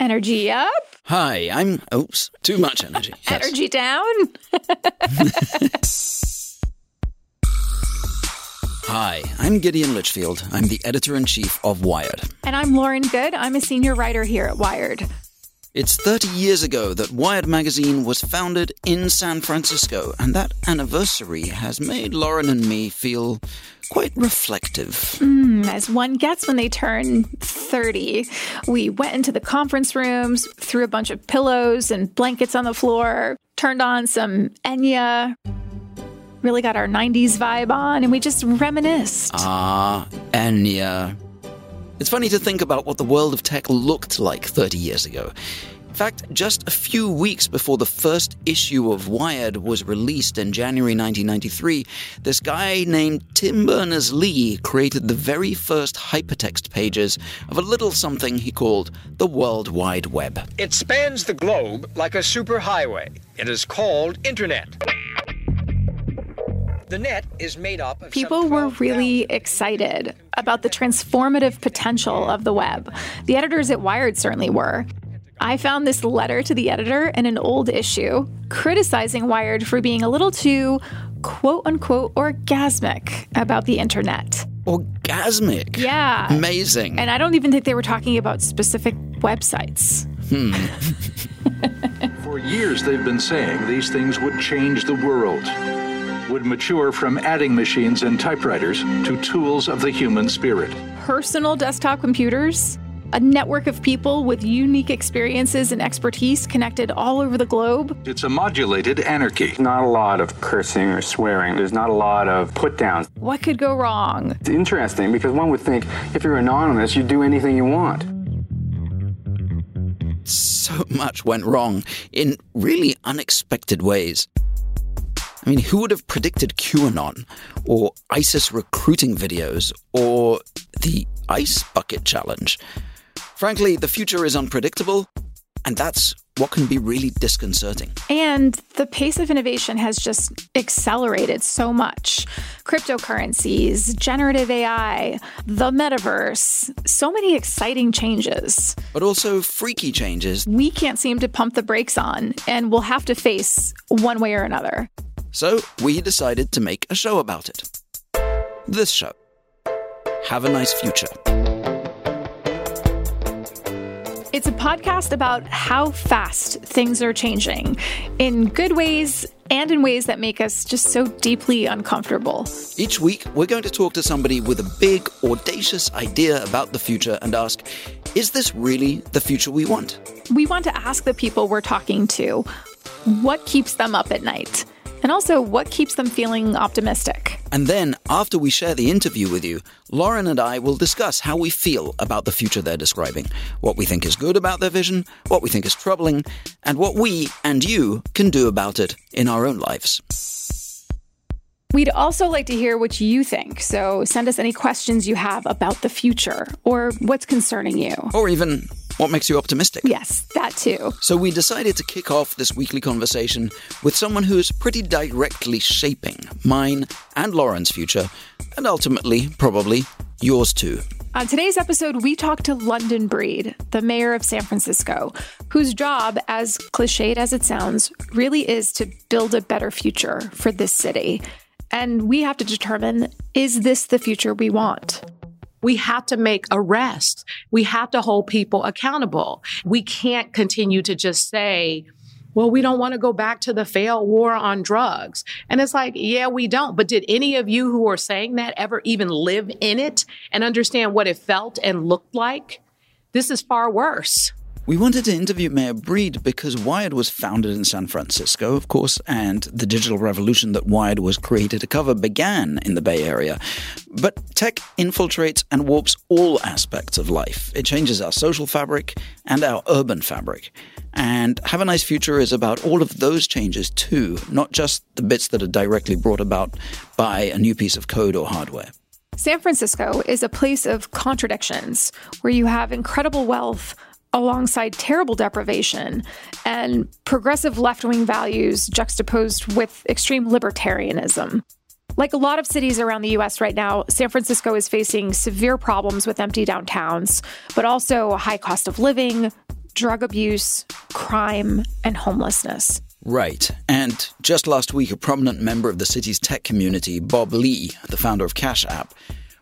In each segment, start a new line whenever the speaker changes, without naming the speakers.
Energy up.
Hi, I'm. Oops, too much energy. Yes.
Energy down.
Hi, I'm Gideon Lichfield. I'm the editor in chief of Wired.
and I'm Lauren Goode. I'm a senior writer here at Wired.
It's 30 years ago that Wired magazine was founded in San Francisco, and that anniversary has made Lauren and me feel quite reflective.
As one gets when they turn 30, we went into the conference rooms, threw a bunch of pillows and blankets on the floor, turned on some Enya, really got our 90s vibe on, and we just reminisced.
Ah, Enya. It's funny to think about what the world of tech looked like 30 years ago. In fact, just a few weeks before the first issue of Wired was released in January 1993, this guy named Tim Berners Lee created the very first hypertext pages of a little something he called the World Wide Web.
It spans the globe like a superhighway. It is called Internet. The net is made up of
People were really excited about the transformative potential of the web. The editors at Wired certainly were. I found this letter to the editor in an old issue criticizing Wired for being a little too quote unquote orgasmic about the internet.
Orgasmic.
Yeah.
Amazing.
And I don't even think they were talking about specific websites. Hmm.
For years, they've been saying these things would change the world, would mature from adding machines and typewriters to tools of the human spirit.
Personal desktop computers, a network of people with unique experiences and expertise connected all over the globe.
It's a modulated anarchy.
not a lot of cursing or swearing. There's not a lot of put downs.
What could go wrong?
It's interesting because one would think if you're anonymous, you do anything you want.
so much went wrong in really unexpected ways. I mean, who would have predicted QAnon, or ISIS recruiting videos, or the Ice Bucket Challenge? Frankly, the future is unpredictable, and that's what can be really disconcerting.
And the pace of innovation has just accelerated so much. Cryptocurrencies, generative AI, the metaverse, so many exciting changes.
But also freaky changes.
We can't seem to pump the brakes on, and we'll have to face one way or another.
So we decided to make a show about it. This show. Have a nice future.
It's a podcast about how fast things are changing in good ways and in ways that make us just so deeply uncomfortable.
Each week, we're going to talk to somebody with a big, audacious idea about the future and ask, is this really the future we want?
We want to ask the people we're talking to what keeps them up at night and also what keeps them feeling optimistic.
And then, after we share the interview with you, Lauren and I will discuss how we feel about the future they're describing, what we think is good about their vision, what we think is troubling, and what we and you can do about it in our own lives.
We'd also like to hear what you think, so send us any questions you have about the future or what's concerning you.
Or even, what makes you optimistic?
Yes, that too.
So we decided to kick off this weekly conversation with someone who is pretty directly shaping mine and Lauren's future, and ultimately, probably, yours too.
On today's episode, we talk to London Breed, the mayor of San Francisco, whose job, as cliched as it sounds, really is to build a better future for this city. And we have to determine is this the future we want?
We have to make arrests. We have to hold people accountable. We can't continue to just say, well, we don't want to go back to the failed war on drugs. And it's like, yeah, we don't. But did any of you who are saying that ever even live in it and understand what it felt and looked like? This is far worse.
We wanted to interview Mayor Breed because Wired was founded in San Francisco, of course, and the digital revolution that Wired was created to cover began in the Bay Area. But tech infiltrates and warps all aspects of life. It changes our social fabric and our urban fabric. And Have a Nice Future is about all of those changes too, not just the bits that are directly brought about by a new piece of code or hardware.
San Francisco is a place of contradictions where you have incredible wealth alongside terrible deprivation and progressive left wing values juxtaposed with extreme libertarianism. Like a lot of cities around the US right now, San Francisco is facing severe problems with empty downtowns, but also a high cost of living, drug abuse, crime, and homelessness.
Right. And just last week, a prominent member of the city's tech community, Bob Lee, the founder of Cash App,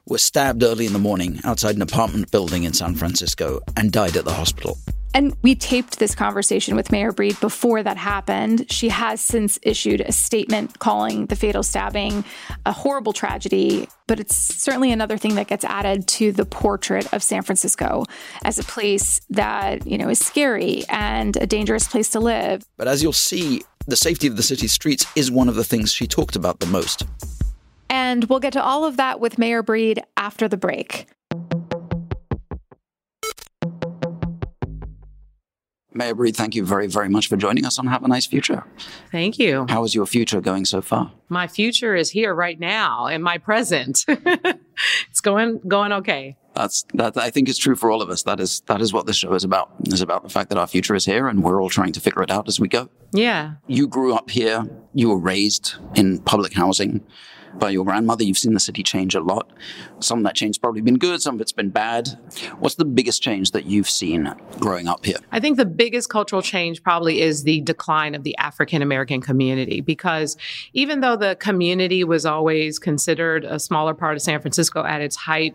was stabbed early in the morning outside an apartment building in San Francisco and died at the hospital.
And we taped this conversation with Mayor Breed before that happened. She has since issued a statement calling the fatal stabbing a horrible tragedy, but it's certainly another thing that gets added to the portrait of San Francisco as a place that, you know, is scary and a dangerous place to live.
But as you'll see, the safety of the city's streets is one of the things she talked about the most.
And we'll get to all of that with Mayor Breed after the break.
Mayor Breed, thank you very, very much for joining us on Have a Nice Future.
Thank you.
How is your future going so far?
My future is here right now in my present. it's going going okay.
That's that I think is true for all of us. That is that is what this show is about. Is about the fact that our future is here and we're all trying to figure it out as we go.
Yeah.
You grew up here, you were raised in public housing by your grandmother. You've seen the city change a lot. Some of that change has probably been good, some of it's been bad. What's the biggest change that you've seen growing up here?
I think the biggest cultural change probably is the decline of the African American community because even though the community was always considered a smaller part of San Francisco at its height,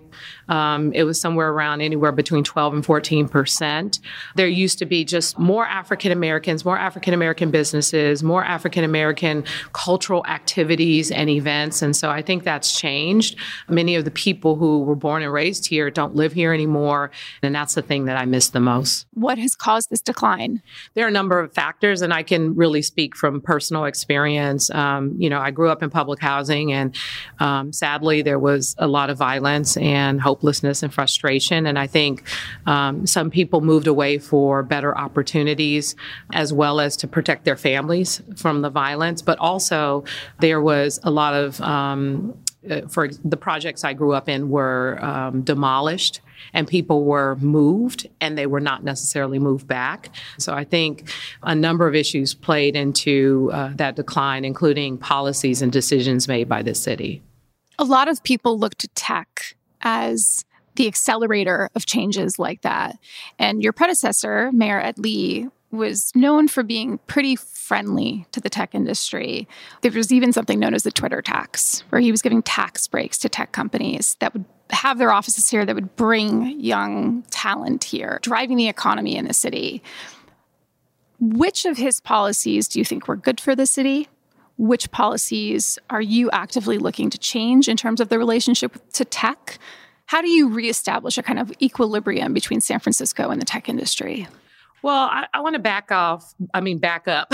um, it was somewhere around anywhere between 12 and 14 percent. There used to be just more African Americans, more African American businesses, more African American cultural activities and events. And so I think that's changed. Many of the people who were born and raised here don't live here anymore. And that's the thing that I miss the most.
What has caused this decline?
There are a number of factors, and I can really speak from personal experience. Um, you know, I grew up in public housing, and um, sadly, there was a lot of violence and hopelessness and frustration. And I think um, some people moved away for better opportunities as well as to protect their families from the violence. But also, there was a lot of um, uh, for the projects I grew up in were um, demolished and people were moved and they were not necessarily moved back. So I think a number of issues played into uh, that decline, including policies and decisions made by the city.
A lot of people look to tech as the accelerator of changes like that. And your predecessor, Mayor Ed Lee, was known for being pretty friendly to the tech industry. There was even something known as the Twitter tax, where he was giving tax breaks to tech companies that would have their offices here that would bring young talent here, driving the economy in the city. Which of his policies do you think were good for the city? Which policies are you actively looking to change in terms of the relationship to tech? How do you reestablish a kind of equilibrium between San Francisco and the tech industry?
Well, I, I want to back off, I mean, back up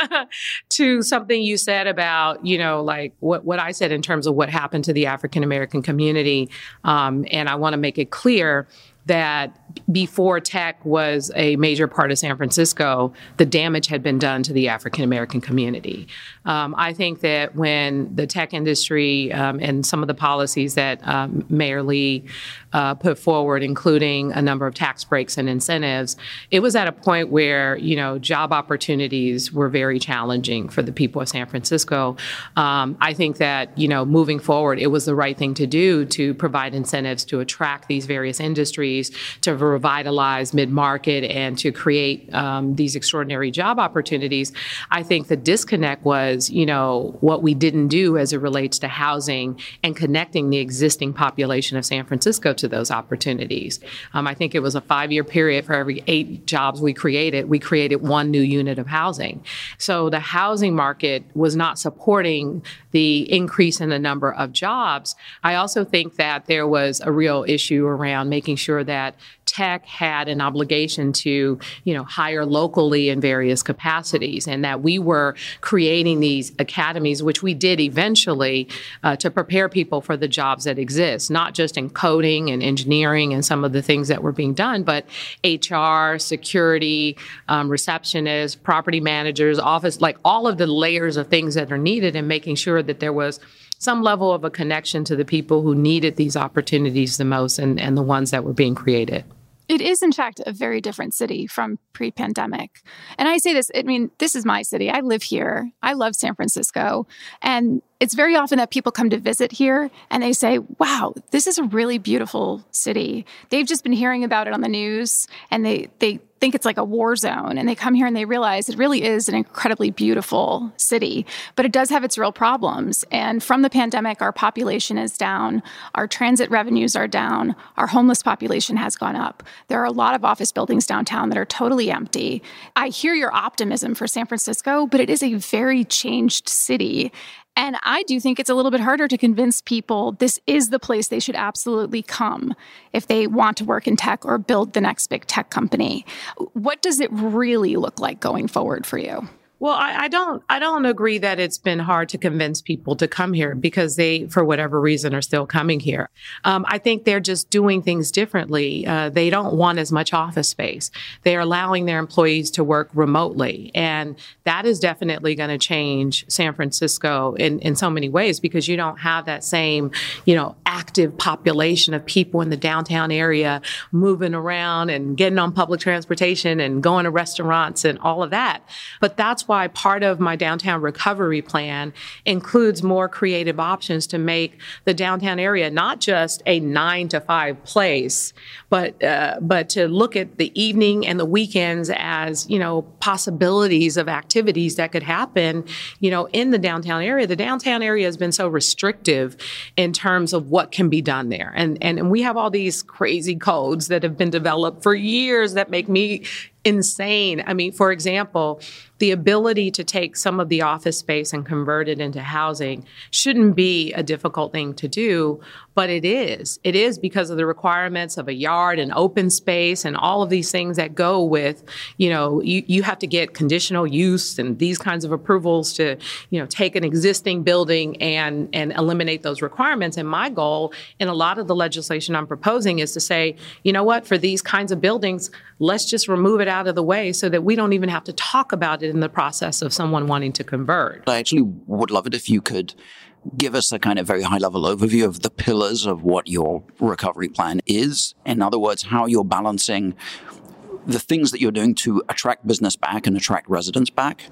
to something you said about, you know, like what, what I said in terms of what happened to the African American community. Um, and I want to make it clear that before tech was a major part of San Francisco, the damage had been done to the African American community. Um, I think that when the tech industry um, and some of the policies that um, Mayor Lee uh, put forward, including a number of tax breaks and incentives, it was at a point where you know job opportunities were very challenging for the people of San Francisco. Um, I think that you know moving forward, it was the right thing to do to provide incentives to attract these various industries to revitalize mid market and to create um, these extraordinary job opportunities. I think the disconnect was, you know, what we didn't do as it relates to housing and connecting the existing population of San Francisco to those opportunities. Um, I think it was a five year period for every eight jobs we created, we created one new unit of housing. So the housing market was not supporting the increase in the number of jobs. I also think that there was a real issue around making sure that tech had an obligation to, you know, hire locally in various capacities, and that we were creating these academies, which we did eventually, uh, to prepare people for the jobs that exist, not just in coding and engineering and some of the things that were being done, but HR, security, um, receptionists, property managers, office, like all of the layers of things that are needed, and making sure that there was some level of a connection to the people who needed these opportunities the most and, and the ones that were being created.
It is, in fact, a very different city from pre pandemic. And I say this, I mean, this is my city. I live here. I love San Francisco. And it's very often that people come to visit here and they say, wow, this is a really beautiful city. They've just been hearing about it on the news and they, they think it's like a war zone and they come here and they realize it really is an incredibly beautiful city, but it does have its real problems. And from the pandemic, our population is down, our transit revenues are down, our homeless population has gone up. There are a lot of office buildings downtown that are totally empty. I hear your optimism for San Francisco, but it is a very changed city. And I do think it's a little bit harder to convince people this is the place they should absolutely come if they want to work in tech or build the next big tech company. What does it really look like going forward for you?
Well, I, I, don't. I don't agree that it's been hard to convince people to come here because they, for whatever reason, are still coming here. Um, I think they're just doing things differently. Uh, they don't want as much office space. They are allowing their employees to work remotely, and that is definitely going to change San Francisco in in so many ways because you don't have that same, you know, active population of people in the downtown area moving around and getting on public transportation and going to restaurants and all of that. But that's why part of my downtown recovery plan includes more creative options to make the downtown area not just a nine to five place, but uh, but to look at the evening and the weekends as you know possibilities of activities that could happen, you know, in the downtown area. The downtown area has been so restrictive in terms of what can be done there, and and, and we have all these crazy codes that have been developed for years that make me insane. I mean, for example, the ability to take some of the office space and convert it into housing shouldn't be a difficult thing to do, but it is. It is because of the requirements of a yard and open space and all of these things that go with, you know, you, you have to get conditional use and these kinds of approvals to, you know, take an existing building and and eliminate those requirements. And my goal in a lot of the legislation I'm proposing is to say, you know what, for these kinds of buildings, let's just remove it out of the way so that we don't even have to talk about it in the process of someone wanting to convert.
I actually would love it if you could give us a kind of very high level overview of the pillars of what your recovery plan is. In other words, how you're balancing the things that you're doing to attract business back and attract residents back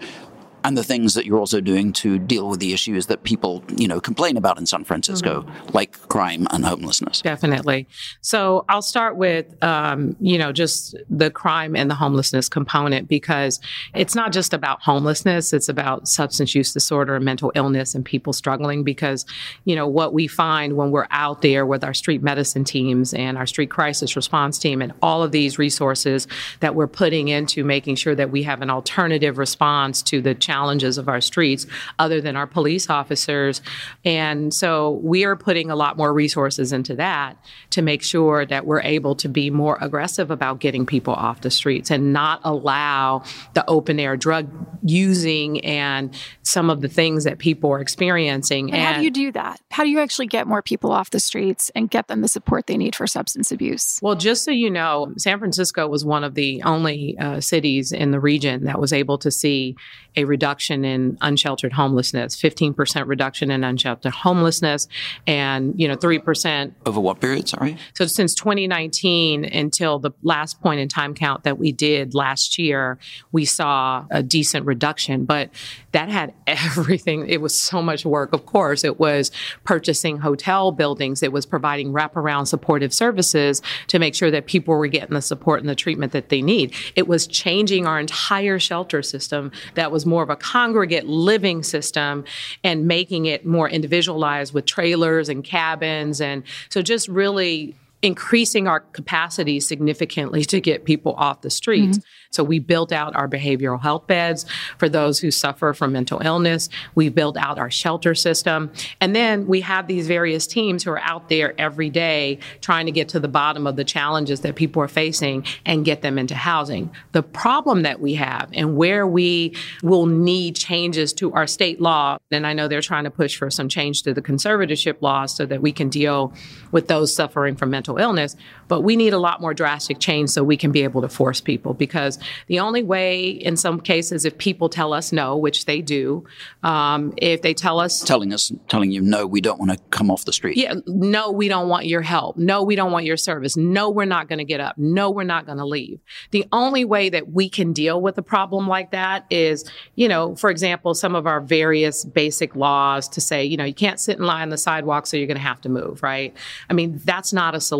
and the things that you're also doing to deal with the issues that people, you know, complain about in San Francisco, mm-hmm. like crime and homelessness.
Definitely. So I'll start with, um, you know, just the crime and the homelessness component because it's not just about homelessness; it's about substance use disorder and mental illness and people struggling. Because, you know, what we find when we're out there with our street medicine teams and our street crisis response team and all of these resources that we're putting into making sure that we have an alternative response to the challenges challenges of our streets other than our police officers. And so we are putting a lot more resources into that to make sure that we're able to be more aggressive about getting people off the streets and not allow the open air drug using and some of the things that people are experiencing.
And, and how do you do that? How do you actually get more people off the streets and get them the support they need for substance abuse?
Well, just so you know, San Francisco was one of the only uh, cities in the region that was able to see a reduction in unsheltered homelessness, 15% reduction in unsheltered homelessness, and, you know, 3%.
Over what period, sorry?
So since 2019 until the last point in time count that we did last year, we saw a decent reduction, but that had everything. It was so much work, of course. It was purchasing hotel buildings, it was providing wraparound supportive services to make sure that people were getting the support and the treatment that they need. It was changing our entire shelter system that was more of a congregate living system and making it more individualized with trailers and cabins. And so just really increasing our capacity significantly to get people off the streets. Mm-hmm. So we built out our behavioral health beds for those who suffer from mental illness. We built out our shelter system. And then we have these various teams who are out there every day trying to get to the bottom of the challenges that people are facing and get them into housing. The problem that we have and where we will need changes to our state law, and I know they're trying to push for some change to the conservatorship laws so that we can deal with those suffering from mental illness, but we need a lot more drastic change so we can be able to force people because the only way, in some cases, if people tell us no, which they do, um, if they tell us
telling us telling you no, we don't want to come off the street.
Yeah, no, we don't want your help. No, we don't want your service. No, we're not going to get up. No, we're not going to leave. The only way that we can deal with a problem like that is, you know, for example, some of our various basic laws to say, you know, you can't sit and lie on the sidewalk, so you're going to have to move, right? I mean, that's not a solution,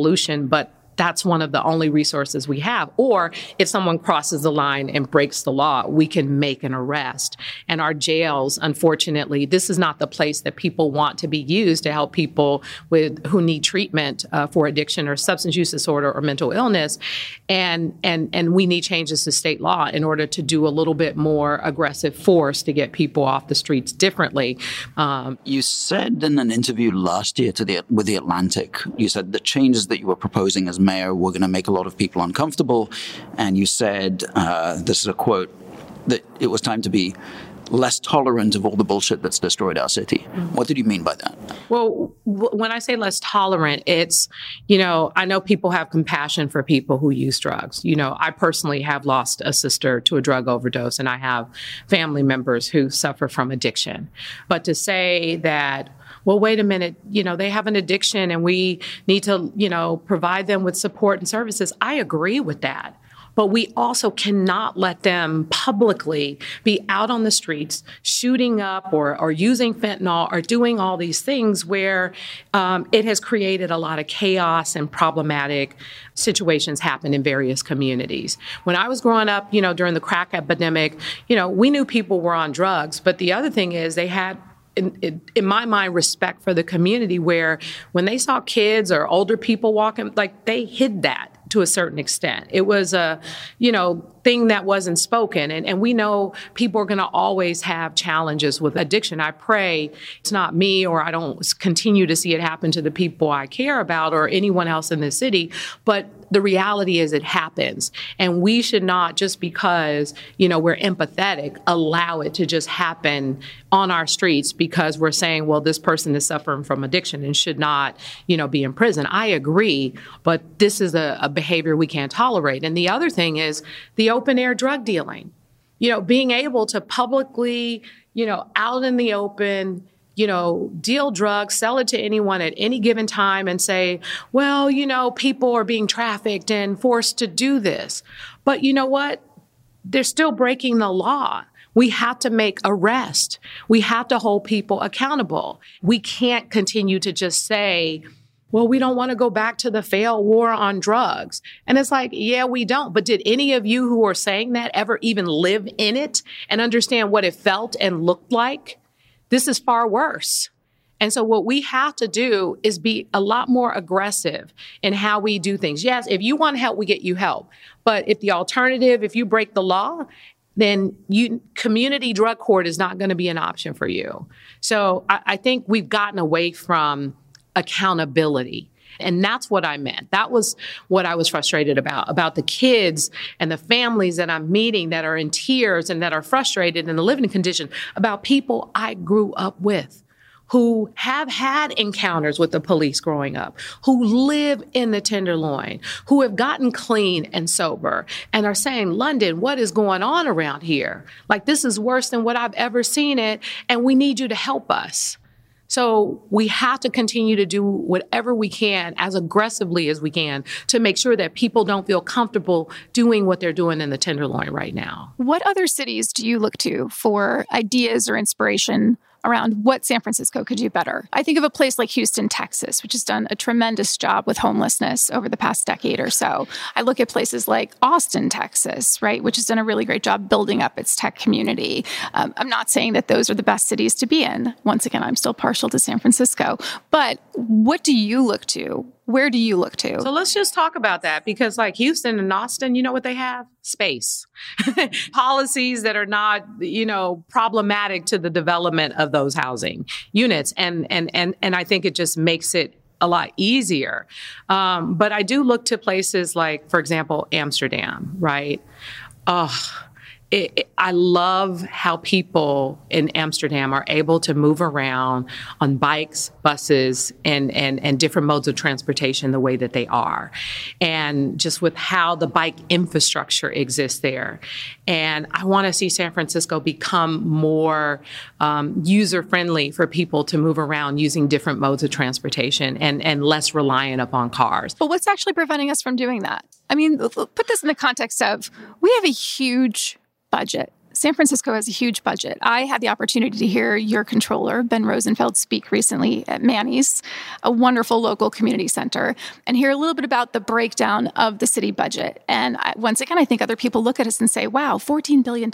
but that's one of the only resources we have. Or if someone crosses the line and breaks the law, we can make an arrest. And our jails, unfortunately, this is not the place that people want to be used to help people with who need treatment uh, for addiction or substance use disorder or mental illness. And and and we need changes to state law in order to do a little bit more aggressive force to get people off the streets differently.
Um, you said in an interview last year to the with the Atlantic, you said the changes that you were proposing as mayor were going to make a lot of people uncomfortable. And you said, uh, this is a quote, that it was time to be less tolerant of all the bullshit that's destroyed our city. Mm-hmm. What did you mean by that?
Well, w- when I say less tolerant, it's, you know, I know people have compassion for people who use drugs. You know, I personally have lost a sister to a drug overdose, and I have family members who suffer from addiction. But to say that, well, wait a minute, you know, they have an addiction and we need to, you know, provide them with support and services. I agree with that. But we also cannot let them publicly be out on the streets shooting up or, or using fentanyl or doing all these things where um, it has created a lot of chaos and problematic situations happen in various communities. When I was growing up, you know, during the crack epidemic, you know, we knew people were on drugs, but the other thing is they had in, in, my mind, respect for the community where when they saw kids or older people walking, like they hid that to a certain extent. It was a, you know, thing that wasn't spoken. And, and we know people are going to always have challenges with addiction. I pray it's not me or I don't continue to see it happen to the people I care about or anyone else in the city. But the reality is it happens. And we should not, just because, you know, we're empathetic, allow it to just happen on our streets because we're saying, well, this person is suffering from addiction and should not, you know, be in prison. I agree, but this is a, a behavior we can't tolerate. And the other thing is the open air drug dealing. You know, being able to publicly, you know, out in the open, you know, deal drugs, sell it to anyone at any given time and say, well, you know, people are being trafficked and forced to do this. But you know what? They're still breaking the law. We have to make arrest. We have to hold people accountable. We can't continue to just say, well, we don't want to go back to the failed war on drugs. And it's like, yeah, we don't. But did any of you who are saying that ever even live in it and understand what it felt and looked like? This is far worse. And so, what we have to do is be a lot more aggressive in how we do things. Yes, if you want help, we get you help. But if the alternative, if you break the law, then you community drug court is not going to be an option for you. So I, I think we've gotten away from accountability. And that's what I meant. That was what I was frustrated about, about the kids and the families that I'm meeting that are in tears and that are frustrated in the living condition, about people I grew up with who have had encounters with the police growing up, who live in the Tenderloin, who have gotten clean and sober and are saying, London, what is going on around here? Like, this is worse than what I've ever seen it, and we need you to help us. So we have to continue to do whatever we can as aggressively as we can to make sure that people don't feel comfortable doing what they're doing in the Tenderloin right now.
What other cities do you look to for ideas or inspiration around what San Francisco could do better. I think of a place like Houston, Texas, which has done a tremendous job with homelessness over the past decade or so. I look at places like Austin, Texas, right, which has done a really great job building up its tech community. Um, I'm not saying that those are the best cities to be in. Once again, I'm still partial to San Francisco. But what do you look to where do you look to?
So let's just talk about that because, like Houston and Austin, you know what they have? Space. Policies that are not, you know, problematic to the development of those housing units. And, and, and, and I think it just makes it a lot easier. Um, but I do look to places like, for example, Amsterdam, right? Oh, it, it, I love how people in Amsterdam are able to move around on bikes, buses, and, and, and different modes of transportation the way that they are. And just with how the bike infrastructure exists there. And I want to see San Francisco become more um, user friendly for people to move around using different modes of transportation and, and less reliant upon cars.
But what's actually preventing us from doing that? I mean, put this in the context of we have a huge budget San Francisco has a huge budget. I had the opportunity to hear your controller, Ben Rosenfeld, speak recently at Manny's, a wonderful local community center, and hear a little bit about the breakdown of the city budget. And I, once again, I think other people look at us and say, wow, $14 billion.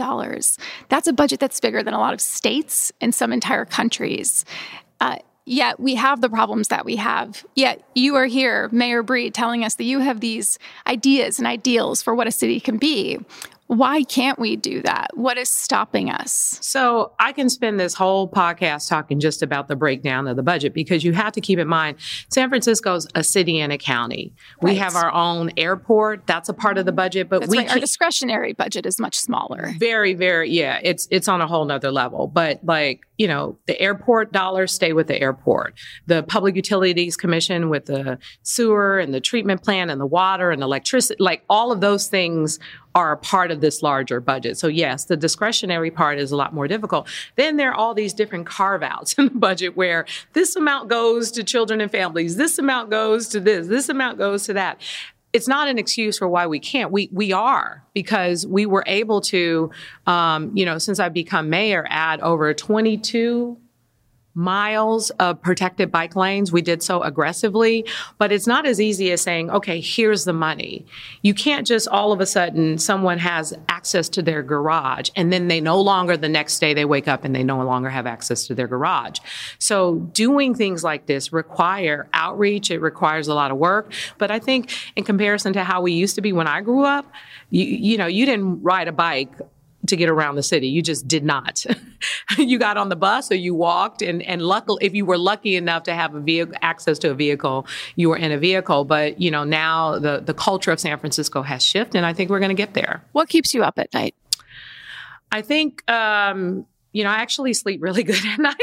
That's a budget that's bigger than a lot of states and some entire countries. Uh, Yet we have the problems that we have. Yet you are here, Mayor Breed, telling us that you have these ideas and ideals for what a city can be. Why can't we do that? What is stopping us?
So I can spend this whole podcast talking just about the breakdown of the budget because you have to keep in mind San Francisco's a city and a county. Right. We have our own airport. That's a part of the budget, but
That's
we
right. our discretionary budget is much smaller.
Very, very, yeah. It's it's on a whole nother level. But like, you know, the airport dollars stay with the airport. The Public Utilities Commission with the sewer and the treatment plant and the water and electricity, like all of those things are a part of this larger budget. So yes, the discretionary part is a lot more difficult. Then there are all these different carve outs in the budget where this amount goes to children and families, this amount goes to this, this amount goes to that it's not an excuse for why we can't. We we are because we were able to, um, you know, since I've become mayor, add over 22 miles of protected bike lanes. We did so aggressively, but it's not as easy as saying, okay, here's the money. You can't just all of a sudden someone has access to their garage and then they no longer, the next day they wake up and they no longer have access to their garage. So doing things like this require outreach. It requires a lot of work. But I think in comparison to how we used to be when I grew up, you, you know, you didn't ride a bike to get around the city. You just did not. you got on the bus or you walked and, and luckily, if you were lucky enough to have a vehicle, access to a vehicle, you were in a vehicle. But, you know, now the, the culture of San Francisco has shifted and I think we're going to get there.
What keeps you up at night?
I think, um, you know, I actually sleep really good at night.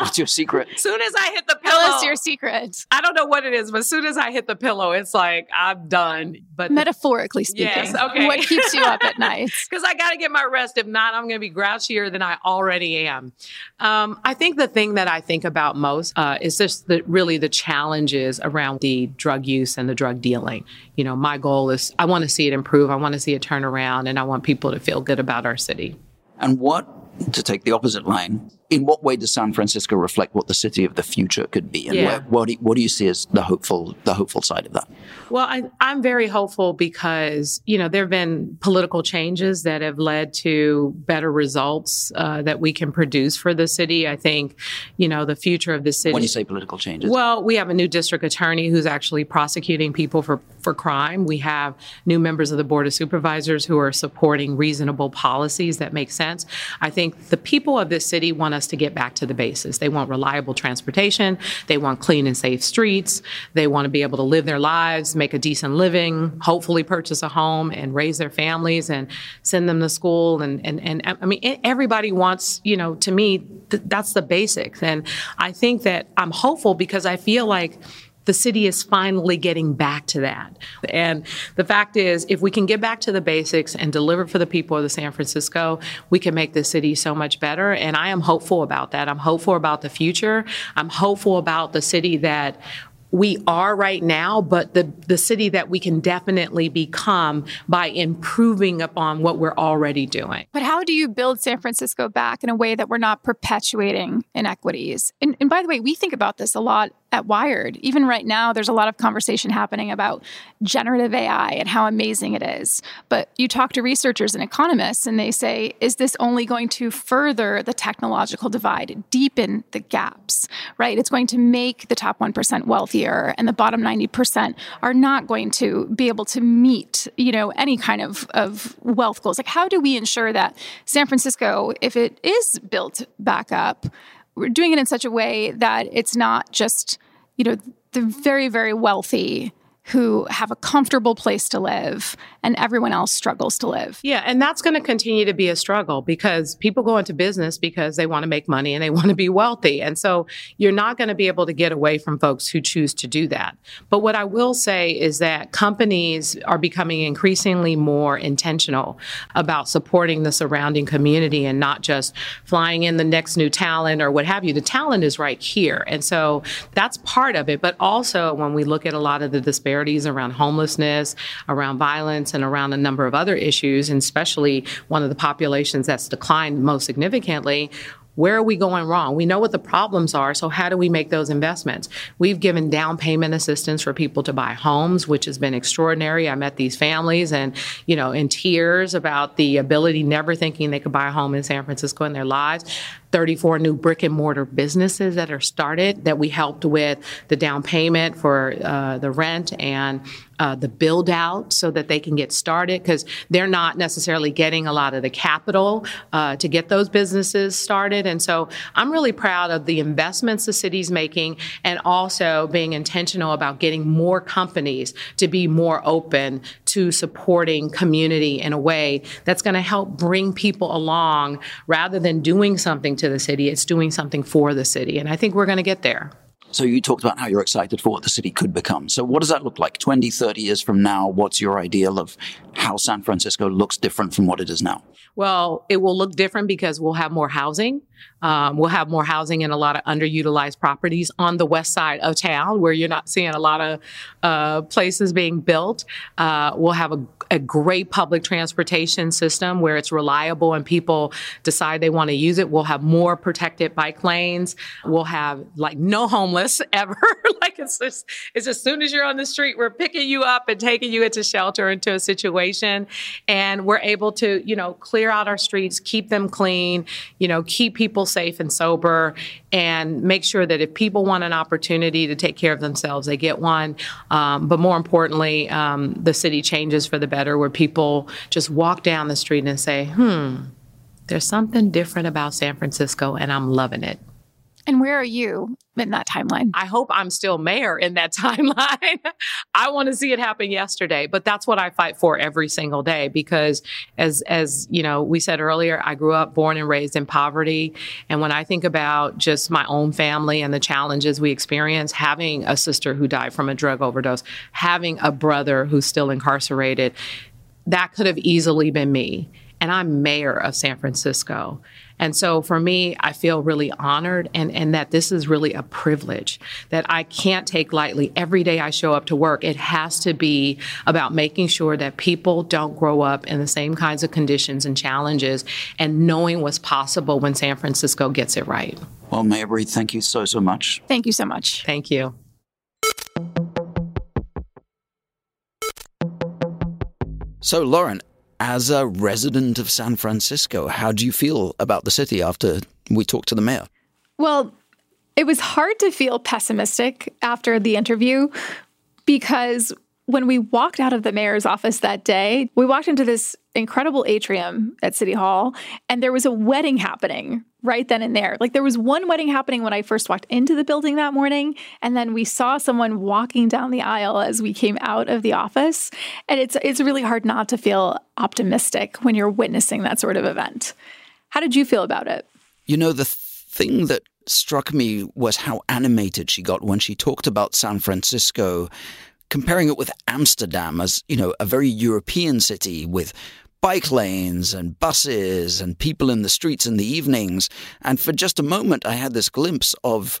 What's your secret?
As soon as I hit the pillow,
Tell us your secret.
I don't know what it is, but as soon as I hit the pillow, it's like I'm done. But
metaphorically speaking,
yes, okay.
what keeps you up at night?
Because I got to get my rest. If not, I'm going to be grouchier than I already am. Um, I think the thing that I think about most uh, is just the, really the challenges around the drug use and the drug dealing. You know, my goal is I want to see it improve. I want to see it turn around, and I want people to feel good about our city.
And what to take the opposite line, in what way does San Francisco reflect what the city of the future could be, and yeah. where, what, do you, what do you see as the hopeful the hopeful side of that?
Well, I, I'm very hopeful because you know there have been political changes that have led to better results uh, that we can produce for the city. I think you know the future of the city.
When you say political changes,
well, we have a new district attorney who's actually prosecuting people for for crime. We have new members of the board of supervisors who are supporting reasonable policies that make sense. I think the people of this city want us to get back to the basis. They want reliable transportation. They want clean and safe streets. They want to be able to live their lives, make a decent living, hopefully purchase a home and raise their families and send them to school. And, and, and I mean, everybody wants, you know, to me, th- that's the basics. And I think that I'm hopeful because I feel like the city is finally getting back to that. And the fact is, if we can get back to the basics and deliver for the people of the San Francisco, we can make the city so much better. And I am hopeful about that. I'm hopeful about the future. I'm hopeful about the city that we are right now, but the, the city that we can definitely become by improving upon what we're already doing.
But how do you build San Francisco back in a way that we're not perpetuating inequities? And, and by the way, we think about this a lot at Wired. Even right now, there's a lot of conversation happening about generative AI and how amazing it is. But you talk to researchers and economists, and they say, is this only going to further the technological divide, deepen the gaps, right? It's going to make the top 1% wealthier, and the bottom 90% are not going to be able to meet, you know, any kind of, of wealth goals. Like, how do we ensure that San Francisco, if it is built back up, we're doing it in such a way that it's not just, you know, the very, very wealthy who have a comfortable place to live and everyone else struggles to live.
Yeah, and that's going to continue to be a struggle because people go into business because they want to make money and they want to be wealthy. And so you're not going to be able to get away from folks who choose to do that. But what I will say is that companies are becoming increasingly more intentional about supporting the surrounding community and not just flying in the next new talent or what have you. The talent is right here. And so that's part of it. But also when we look at a lot of the disparities disparities around homelessness, around violence, and around a number of other issues, and especially one of the populations that's declined most significantly, where are we going wrong? We know what the problems are, so how do we make those investments? We've given down payment assistance for people to buy homes, which has been extraordinary. I met these families and, you know, in tears about the ability, never thinking they could buy a home in San Francisco in their lives. 34 new brick and mortar businesses that are started that we helped with the down payment for uh, the rent and uh, the build out so that they can get started because they're not necessarily getting a lot of the capital uh, to get those businesses started. And so I'm really proud of the investments the city's making and also being intentional about getting more companies to be more open to supporting community in a way that's going to help bring people along rather than doing something to the city. It's doing something for the city. And I think we're going to get there.
So you talked about how you're excited for what the city could become. So what does that look like 20, 30 years from now? What's your ideal of how San Francisco looks different from what it is now?
Well, it will look different because we'll have more housing. Um, we'll have more housing and a lot of underutilized properties on the west side of town where you're not seeing a lot of uh, places being built. Uh, we'll have a, a, great public transportation system where it's reliable and people decide they want to use it. We'll have more protected bike lanes. We'll have like no homeless ever. like it's just, it's as soon as you're on the street, we're picking you up and taking you into shelter, into a situation. And we're able to, you know, clear out our streets, keep them clean, you know, keep people safe and sober and make sure that if people want an opportunity to take care of themselves, they get one. Um, but more importantly, um, the city changes for the better where people just walk down the street and say, hmm, there's something different about San Francisco and I'm loving it.
And where are you in that timeline?
I hope I'm still mayor in that timeline. I want to see it happen yesterday, but that's what I fight for every single day because as as you know, we said earlier, I grew up born and raised in poverty, and when I think about just my own family and the challenges we experience, having a sister who died from a drug overdose, having a brother who's still incarcerated, that could have easily been me. And I'm mayor of San Francisco. And so for me, I feel really honored and, and that this is really a privilege that I can't take lightly. Every day I show up to work, it has to be about making sure that people don't grow up in the same kinds of conditions and challenges and knowing what's possible when San Francisco gets it right.
Well, Mayor Breed, thank you so, so much.
Thank you so much.
Thank you.
So, Lauren, as a resident of San Francisco, how do you feel about the city after we talked to the mayor?
Well, it was hard to feel pessimistic after the interview because when we walked out of the mayor's office that day, we walked into this incredible atrium at City Hall, and there was a wedding happening right then and there. Like there was one wedding happening when I first walked into the building that morning, and then we saw someone walking down the aisle as we came out of the office. And it's it's really hard not to feel optimistic when you're witnessing that sort of event. How did you feel about it?
You know, the thing that struck me was how animated she got when she talked about San Francisco comparing it with Amsterdam as, you know, a very European city with bike lanes and buses and people in the streets in the evenings. And for just a moment, I had this glimpse of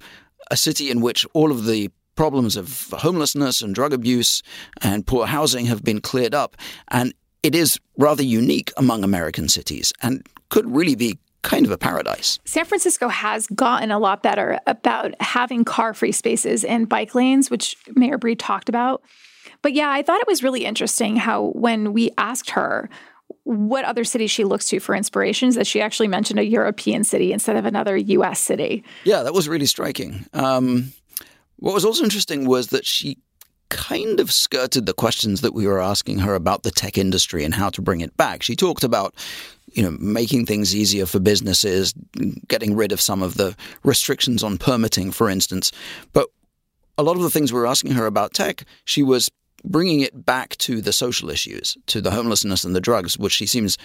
a city in which all of the problems of homelessness and drug abuse and poor housing have been cleared up. And it is rather unique among American cities and could really be kind of a paradise.
San Francisco has gotten a lot better about having car free spaces and bike lanes, which Mayor Breed talked about. But yeah, I thought it was really interesting how when we asked her what other city she looks to for inspirations, that she actually mentioned a European city instead of another US city.
Yeah, that was really striking. Um, what was also interesting was that she kind of skirted the questions that we were asking her about the tech industry and how to bring it back. She talked about you know, making things easier for businesses, getting rid of some of the restrictions on permitting, for instance. But a lot of the things we were asking her about tech, she was bringing it back to the social issues, to the homelessness and the drugs, which she seems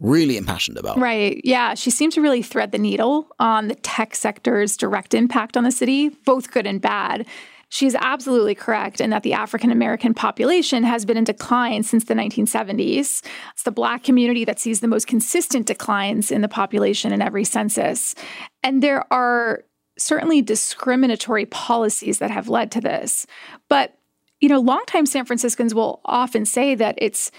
really impassioned about.
Right. Yeah. She seemed to really thread the needle on the tech sector's direct impact on the city, both good and bad. She's absolutely correct in that the African American population has been in decline since the 1970s. It's the Black community that sees the most consistent declines in the population in every census. And there are certainly discriminatory policies that have led to this. But you know, longtime San Franciscans will often say that it's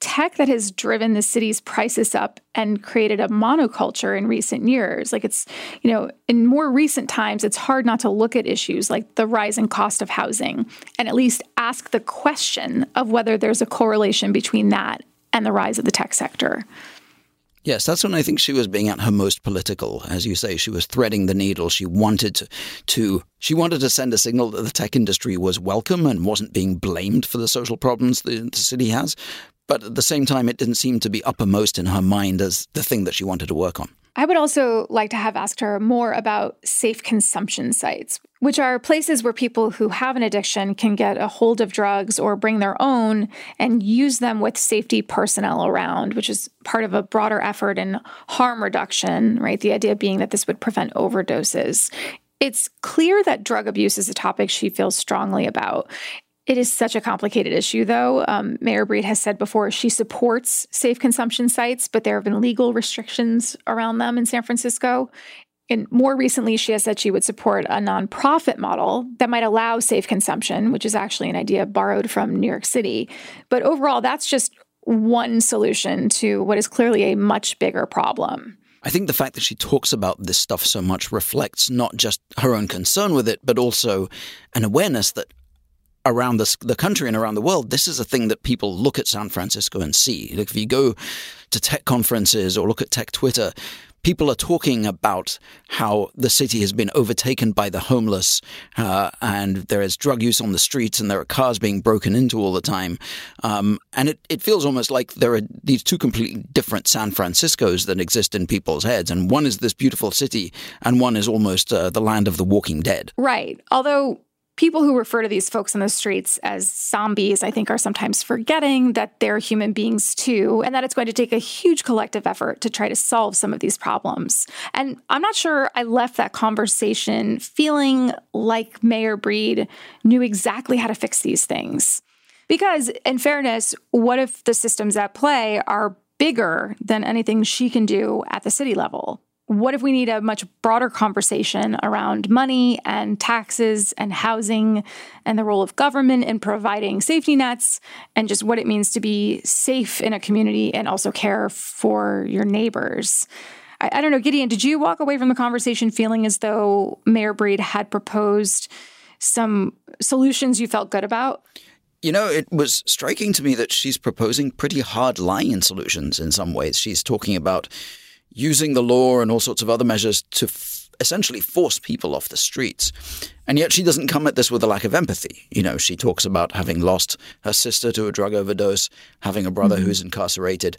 tech that has driven the city's prices up and created a monoculture in recent years. Like it's, you know, in more recent times, it's hard not to look at issues like the rising cost of housing and at least ask the question of whether there's a correlation between that and the rise of the tech sector.
Yes, that's when I think she was being at her most political. As you say, she was threading the needle. She wanted to, to she wanted to send a signal that the tech industry was welcome and wasn't being blamed for the social problems the, the city has. But at the same time, it didn't seem to be uppermost in her mind as the thing that she wanted to work on.
I would also like to have asked her more about safe consumption sites, which are places where people who have an addiction can get a hold of drugs or bring their own and use them with safety personnel around, which is part of a broader effort in harm reduction, right? The idea being that this would prevent overdoses. It's clear that drug abuse is a topic she feels strongly about. It is such a complicated issue, though. Um, Mayor Breed has said before she supports safe consumption sites, but there have been legal restrictions around them in San Francisco. And more recently, she has said she would support a nonprofit model that might allow safe consumption, which is actually an idea borrowed from New York City. But overall, that's just one solution to what is clearly a much bigger problem.
I think the fact that she talks about this stuff so much reflects not just her own concern with it, but also an awareness that around the, the country and around the world, this is a thing that people look at San Francisco and see. Like if you go to tech conferences or look at tech Twitter, people are talking about how the city has been overtaken by the homeless uh, and there is drug use on the streets and there are cars being broken into all the time. Um, and it, it feels almost like there are these two completely different San Franciscos that exist in people's heads. And one is this beautiful city and one is almost uh, the land of the walking dead.
Right. Although people who refer to these folks in the streets as zombies, I think, are sometimes forgetting that they're human beings too, and that it's going to take a huge collective effort to try to solve some of these problems. And I'm not sure I left that conversation feeling like Mayor Breed knew exactly how to fix these things. Because, in fairness, what if the systems at play are bigger than anything she can do at the city level? What if we need a much broader conversation around money and taxes and housing and the role of government in providing safety nets and just what it means to be safe in a community and also care for your neighbors? I, I don't know, Gideon, did you walk away from the conversation feeling as though Mayor Breed had proposed some solutions you felt good about?
You know, it was striking to me that she's proposing pretty hard line solutions in some ways. She's talking about using the law and all sorts of other measures to f- essentially force people off the streets. And yet she doesn't come at this with a lack of empathy. You know, she talks about having lost her sister to a drug overdose, having a brother mm-hmm. who's incarcerated.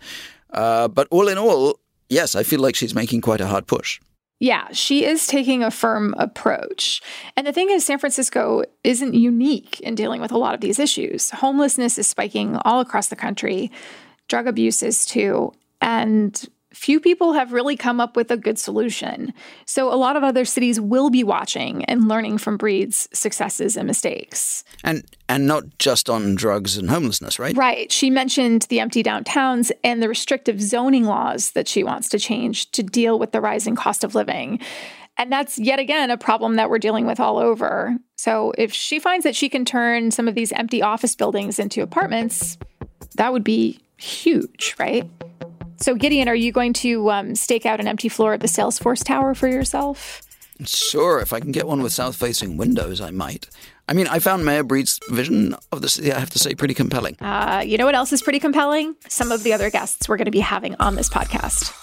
Uh, but all in all, yes, I feel like she's making quite a hard push.
Yeah, she is taking a firm approach. And the thing is, San Francisco isn't unique in dealing with a lot of these issues. Homelessness is spiking all across the country, drug abuse is too. And few people have really come up with a good solution. So a lot of other cities will be watching and learning from Breed's successes and mistakes.
And and not just on drugs and homelessness, right?
Right. She mentioned the empty downtowns and the restrictive zoning laws that she wants to change to deal with the rising cost of living. And that's yet again a problem that we're dealing with all over. So if she finds that she can turn some of these empty office buildings into apartments, that would be huge, right? So, Gideon, are you going to um, stake out an empty floor at the Salesforce Tower for yourself?
Sure, if I can get one with south facing windows, I might. I mean, I found Mayor Breed's vision of the city, I have to say, pretty compelling.
Uh, you know what else is pretty compelling? Some of the other guests we're going to be having on this podcast.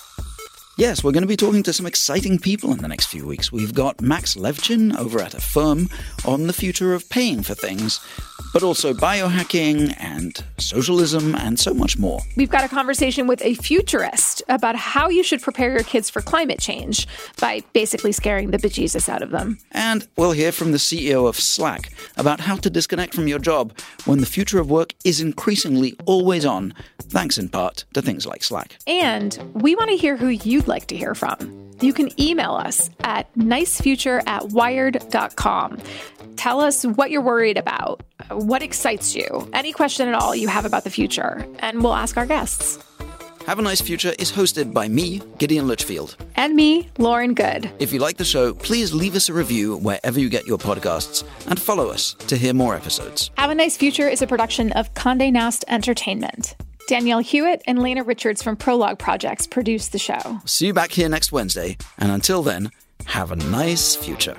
Yes, we're going to be talking to some exciting people in the next few weeks. We've got Max Levchin over at Affirm on the future of paying for things, but also biohacking and socialism and so much more.
We've got a conversation with a futurist about how you should prepare your kids for climate change by basically scaring the bejesus out of them.
And we'll hear from the CEO of Slack about how to disconnect from your job when the future of work is increasingly always on, thanks in part to things like Slack.
And we want to hear who you you'd like to hear from. You can email us at nicefuture at wired.com. Tell us what you're worried about, what excites you, any question at all you have about the future, and we'll ask our guests.
Have a Nice Future is hosted by me, Gideon Lichfield.
and me, Lauren Goode.
If you like the show, please leave us a review wherever you get your podcasts and follow us to hear more episodes.
Have a Nice Future is a production of Conde Nast Entertainment. Danielle Hewitt and Lena Richards from Prologue Projects produce the show.
See you back here next Wednesday, and until then, have a nice future.